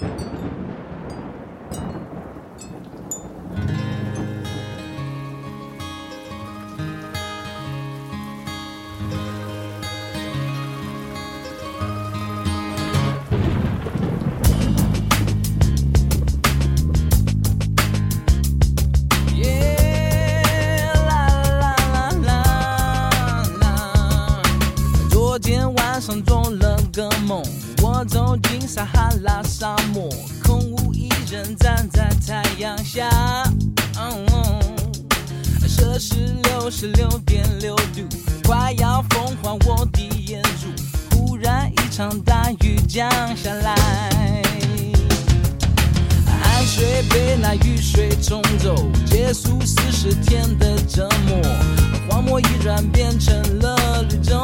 耶啦啦啦啦昨天晚上做了个梦我走进撒哈拉沙走，结束四十天的折磨。荒漠依然变成了绿洲。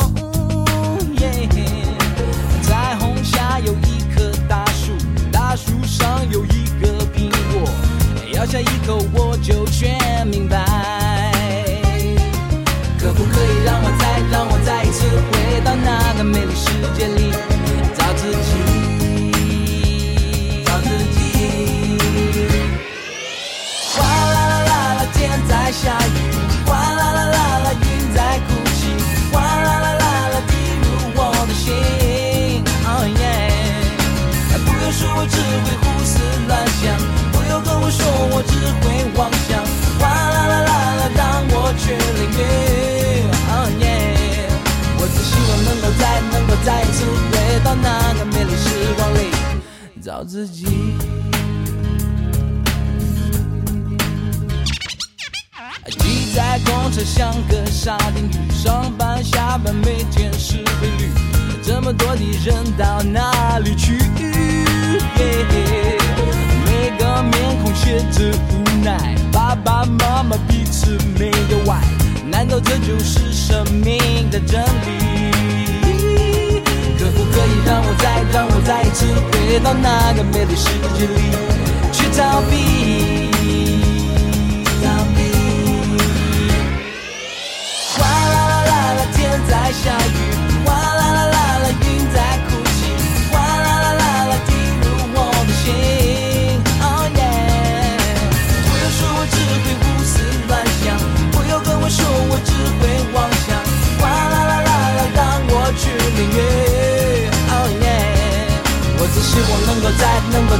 彩虹下有一棵大树，大。树上有一个苹果，咬下一口我就全明白。可不可以让我再让我再一次回到那个美丽世界里，再一次回到那个美丽时光里，找自己。挤在公车像个沙丁鱼，上班下班每天是规律，这么多的人到哪里去？每个面孔写着无奈，爸爸妈妈彼此没有爱，难道这就是生命的真理？可以让我再让我再一次回到那个美丽世界里去逃避？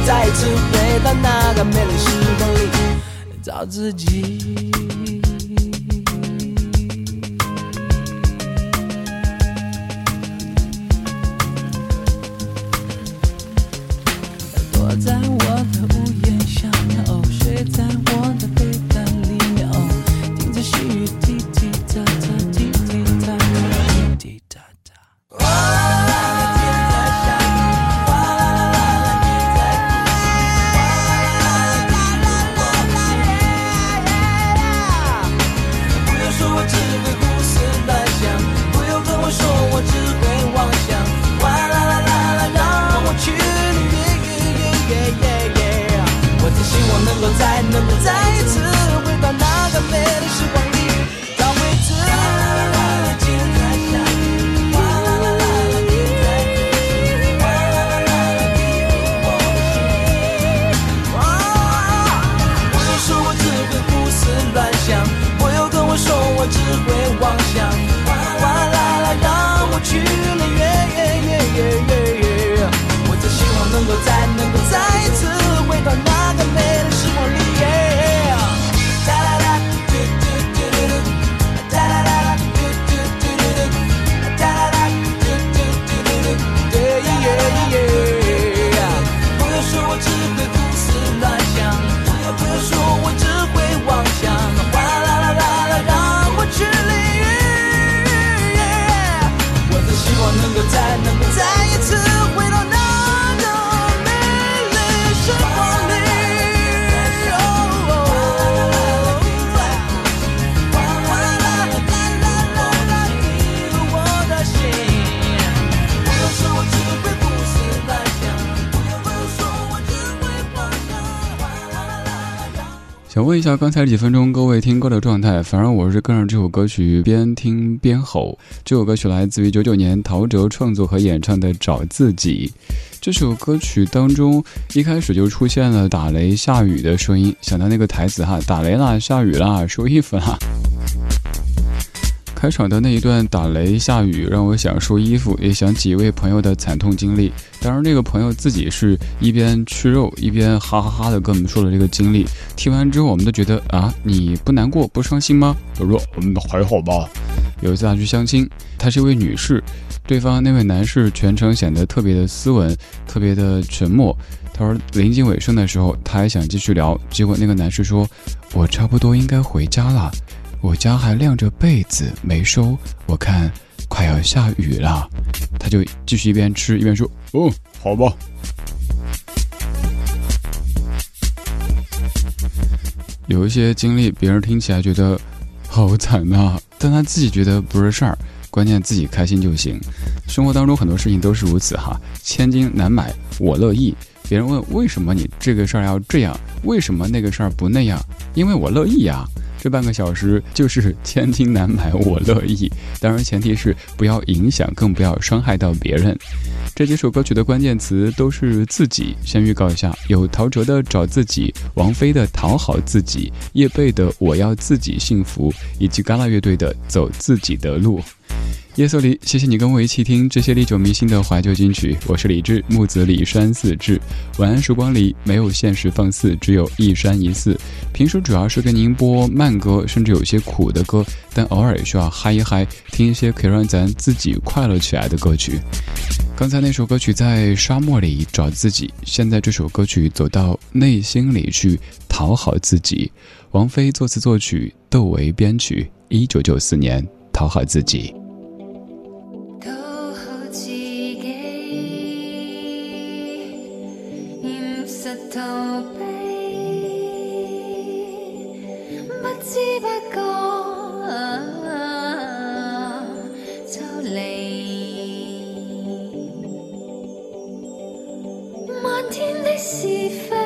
再次回到那个美丽时光里找自己。躲在我刚才几分钟各位听歌的状态？反正我是跟着这首歌曲边听边吼。这首歌曲来自于九九年陶喆创作和演唱的《找自己》。这首歌曲当中一开始就出现了打雷下雨的声音，想到那个台词哈，打雷啦，下雨啦，收衣服啦。开场的那一段打雷下雨，让我想收衣服，也想几位朋友的惨痛经历。当然，那个朋友自己是一边吃肉一边哈哈哈的跟我们说了这个经历。听完之后，我们都觉得啊，你不难过不伤心吗？他说我们还好吧。有一次他去相亲，她是一位女士，对方那位男士全程显得特别的斯文，特别的沉默。他说临近尾声的时候，他还想继续聊，结果那个男士说：“我差不多应该回家了。”我家还晾着被子没收，我看快要下雨了。他就继续一边吃一边说：“哦，好吧。”有一些经历，别人听起来觉得好惨呐，但他自己觉得不是事儿，关键自己开心就行。生活当中很多事情都是如此哈，千金难买我乐意。别人问为什么你这个事儿要这样，为什么那个事儿不那样？因为我乐意呀。这半个小时就是千金难买我乐意，当然前提是不要影响，更不要伤害到别人。这几首歌曲的关键词都是自己。先预告一下，有陶喆的《找自己》，王菲的《讨好自己》，叶蓓的《我要自己幸福》，以及嘎啦乐队的《走自己的路》。夜色里，谢谢你跟我一起听这些历久弥新的怀旧金曲。我是李志，木子李山四志。晚安时光里没有现实放肆，只有一山一寺。平时主要是跟您播慢歌，甚至有些苦的歌，但偶尔也需要嗨一嗨，听一些可以让咱自己快乐起来的歌曲。刚才那首歌曲在沙漠里找自己，现在这首歌曲走到内心里去讨好自己。王菲作词作曲，窦唯编曲，一九九四年讨好自己。see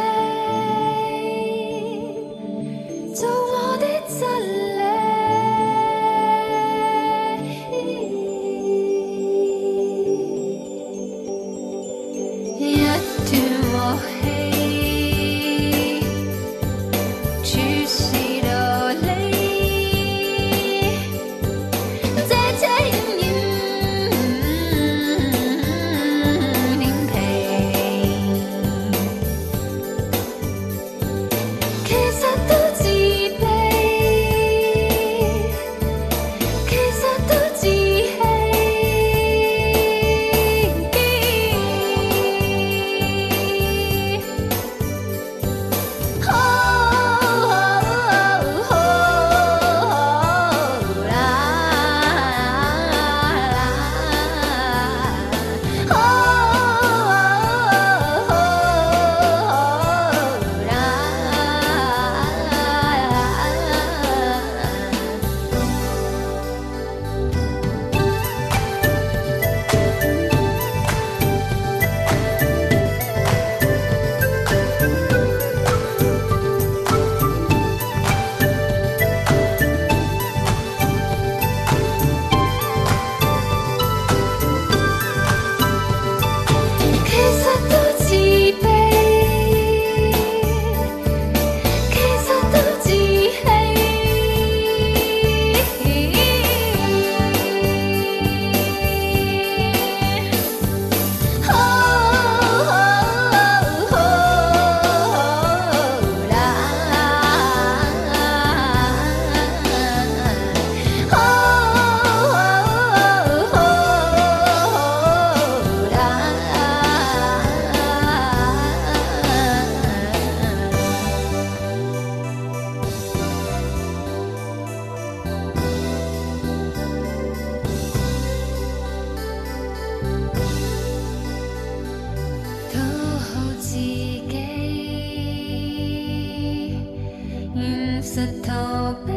逃避，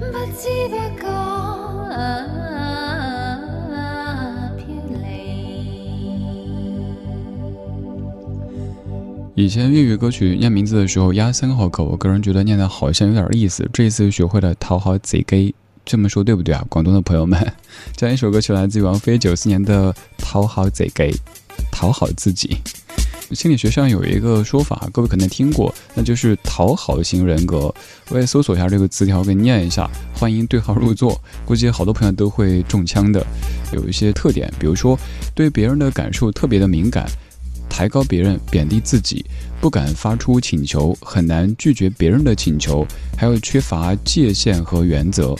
不。以前粤语歌曲念名字的时候，压三个好口，我个人觉得念的好像有点意思。这一次学会了讨好贼给，这么说对不对啊？广东的朋友们，这样一首歌曲来自于王菲九四年的《讨好贼给》，讨好自己。心理学上有一个说法，各位可能听过，那就是讨好型人格。我也搜索一下这个词条，给念一下。欢迎对号入座，估计好多朋友都会中枪的。有一些特点，比如说对别人的感受特别的敏感，抬高别人，贬低自己，不敢发出请求，很难拒绝别人的请求，还有缺乏界限和原则。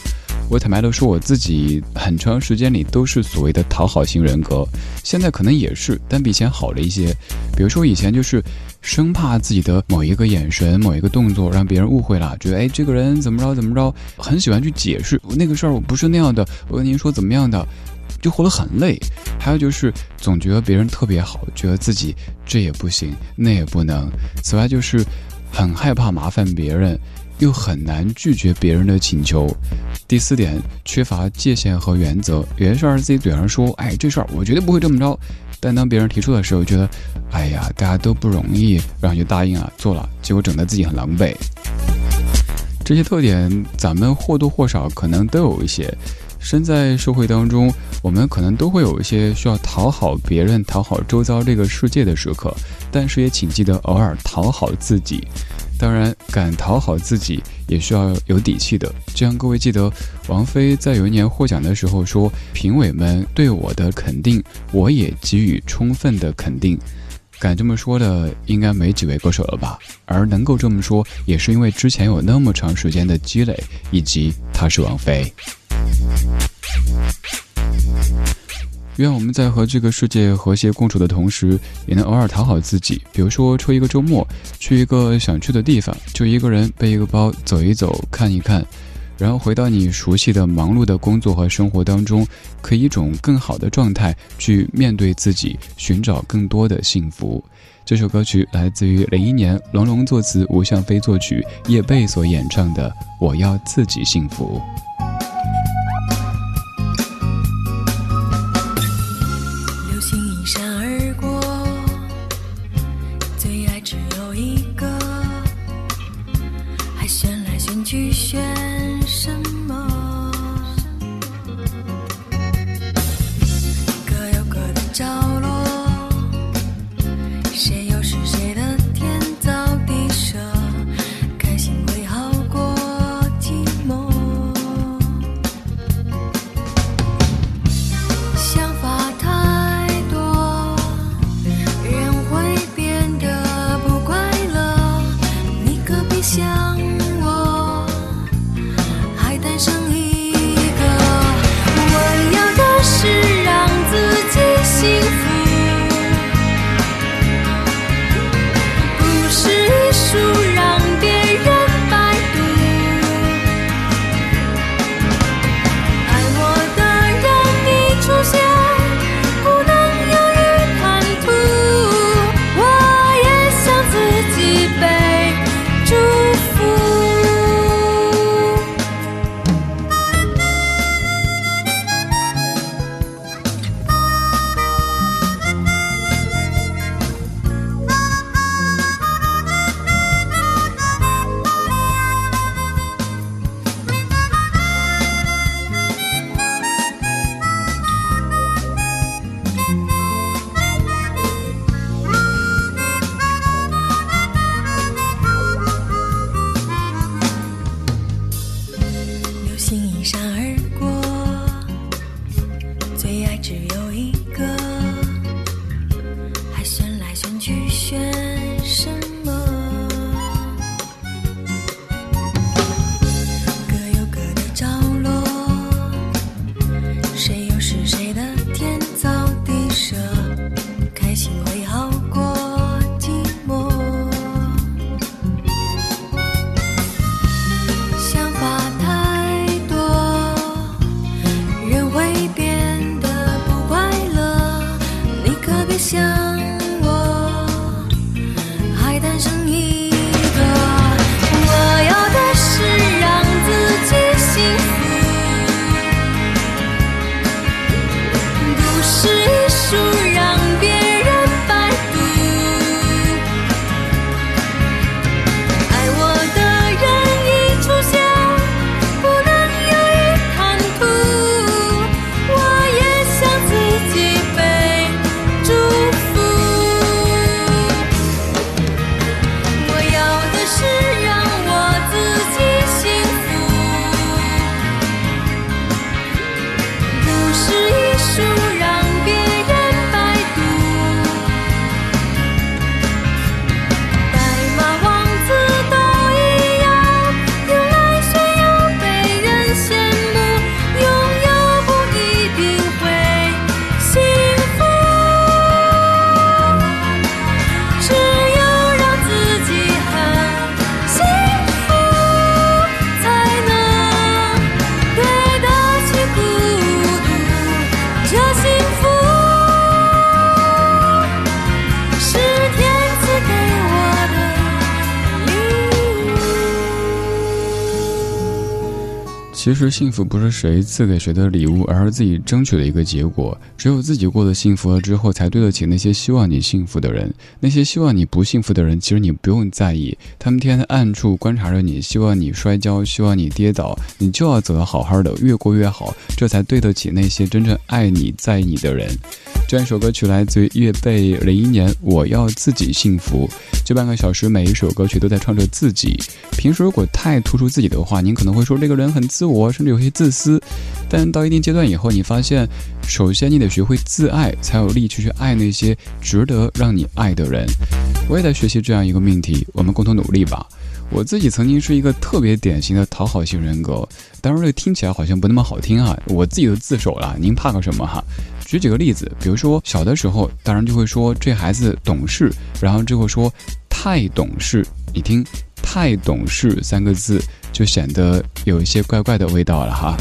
我坦白的说，我自己很长时间里都是所谓的讨好型人格，现在可能也是，但比以前好了一些。比如说以前就是生怕自己的某一个眼神、某一个动作让别人误会了，觉得哎这个人怎么着怎么着，很喜欢去解释那个事儿我不是那样的，我跟您说怎么样的，就活得很累。还有就是总觉得别人特别好，觉得自己这也不行那也不能。此外就是很害怕麻烦别人。又很难拒绝别人的请求。第四点，缺乏界限和原则。有些事儿自己嘴上说，哎，这事儿我绝对不会这么着。但当别人提出的时候，觉得，哎呀，大家都不容易，然后就答应了做了，结果整得自己很狼狈。这些特点，咱们或多或少可能都有一些。身在社会当中，我们可能都会有一些需要讨好别人、讨好周遭这个世界的时刻，但是也请记得偶尔讨好自己。当然，敢讨好自己也需要有底气的。就像，各位记得，王菲在有一年获奖的时候说：“评委们对我的肯定，我也给予充分的肯定。”敢这么说的，应该没几位歌手了吧？而能够这么说，也是因为之前有那么长时间的积累，以及她是王菲。愿我们在和这个世界和谐共处的同时，也能偶尔讨好自己。比如说，抽一个周末，去一个想去的地方，就一个人背一个包，走一走，看一看，然后回到你熟悉的忙碌的工作和生活当中，可以一种更好的状态去面对自己，寻找更多的幸福。这首歌曲来自于零一年龙龙作词，吴向飞作曲，叶蓓所演唱的《我要自己幸福》。其实幸福不是谁赐给谁的礼物，而是自己争取的一个结果。只有自己过得幸福了之后，才对得起那些希望你幸福的人。那些希望你不幸福的人，其实你不用在意，他们天天暗处观察着你，希望你摔跤，希望你跌倒，你就要走得好好的，越过越好，这才对得起那些真正爱你在意你的人。这首歌曲来自于乐贝零一年，《我要自己幸福》。这半个小时，每一首歌曲都在唱着自己。平时如果太突出自己的话，您可能会说这个人很自我，甚至有些自私。但到一定阶段以后，你发现，首先你得学会自爱，才有力气去爱那些值得让你爱的人。我也在学习这样一个命题，我们共同努力吧。我自己曾经是一个特别典型的讨好型人格，当然这听起来好像不那么好听啊，我自己都自首了，您怕个什么哈？举几个例子，比如说小的时候，大人就会说这孩子懂事，然后就会说太懂事。你听“太懂事”三个字，就显得有一些怪怪的味道了哈。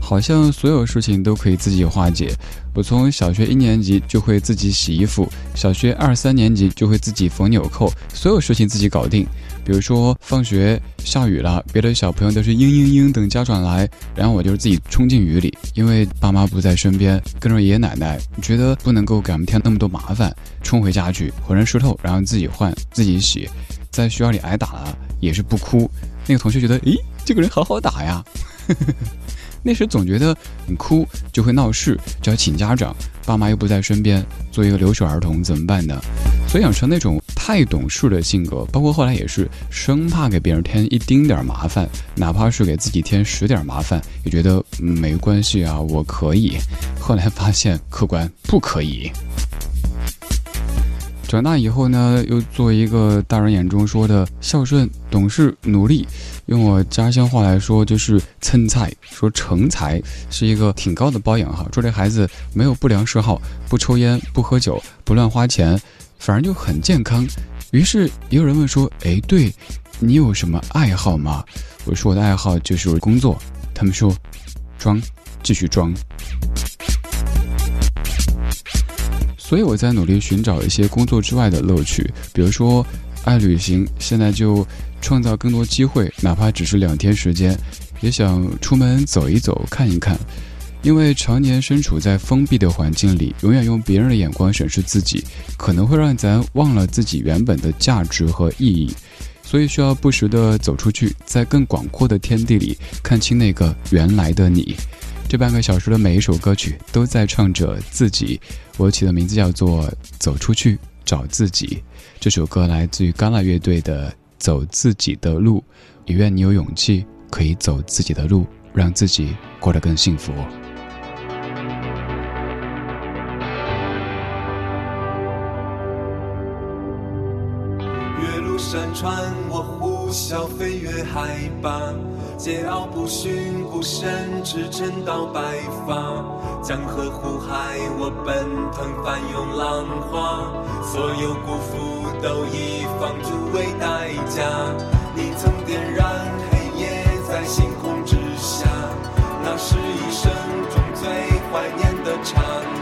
好像所有事情都可以自己化解。我从小学一年级就会自己洗衣服，小学二三年级就会自己缝纽扣，所有事情自己搞定。比如说放学下雨了，别的小朋友都是嘤嘤嘤等家长来，然后我就是自己冲进雨里，因为爸妈不在身边，跟着爷爷奶奶，觉得不能够给他们添那么多麻烦，冲回家去，浑身湿透，然后自己换自己洗，在学校里挨打了也是不哭。那个同学觉得，诶，这个人好好打呀。那时总觉得你哭就会闹事，就要请家长，爸妈又不在身边，做一个留守儿童怎么办呢？所以养成那种太懂事的性格，包括后来也是生怕给别人添一丁点儿麻烦，哪怕是给自己添十点麻烦，也觉得没关系啊，我可以。后来发现客观不可以。长大以后呢，又做一个大人眼中说的孝顺、懂事、努力。用我家乡话来说，就是蹭菜，说成才是一个挺高的包养哈。说这孩子没有不良嗜好，不抽烟，不喝酒，不乱花钱，反而就很健康。于是也有人问说：“哎，对你有什么爱好吗？”我说我的爱好就是工作。他们说：“装，继续装。”所以我在努力寻找一些工作之外的乐趣，比如说爱旅行，现在就创造更多机会，哪怕只是两天时间，也想出门走一走，看一看。因为常年身处在封闭的环境里，永远用别人的眼光审视自己，可能会让咱忘了自己原本的价值和意义。所以需要不时的走出去，在更广阔的天地里看清那个原来的你。这半个小时的每一首歌曲都在唱着自己，我起的名字叫做《走出去找自己》。这首歌来自于戛纳乐队的《走自己的路》，也愿你有勇气可以走自己的路，让自己过得更幸福。路山川，我呼啸飞越海拔。桀骜不驯，不慎，驰骋到白发。江河湖海，我奔腾翻涌浪花。所有辜负都以放逐为代价。你曾点燃黑夜在星空之下，那是一生中最怀念的刹那。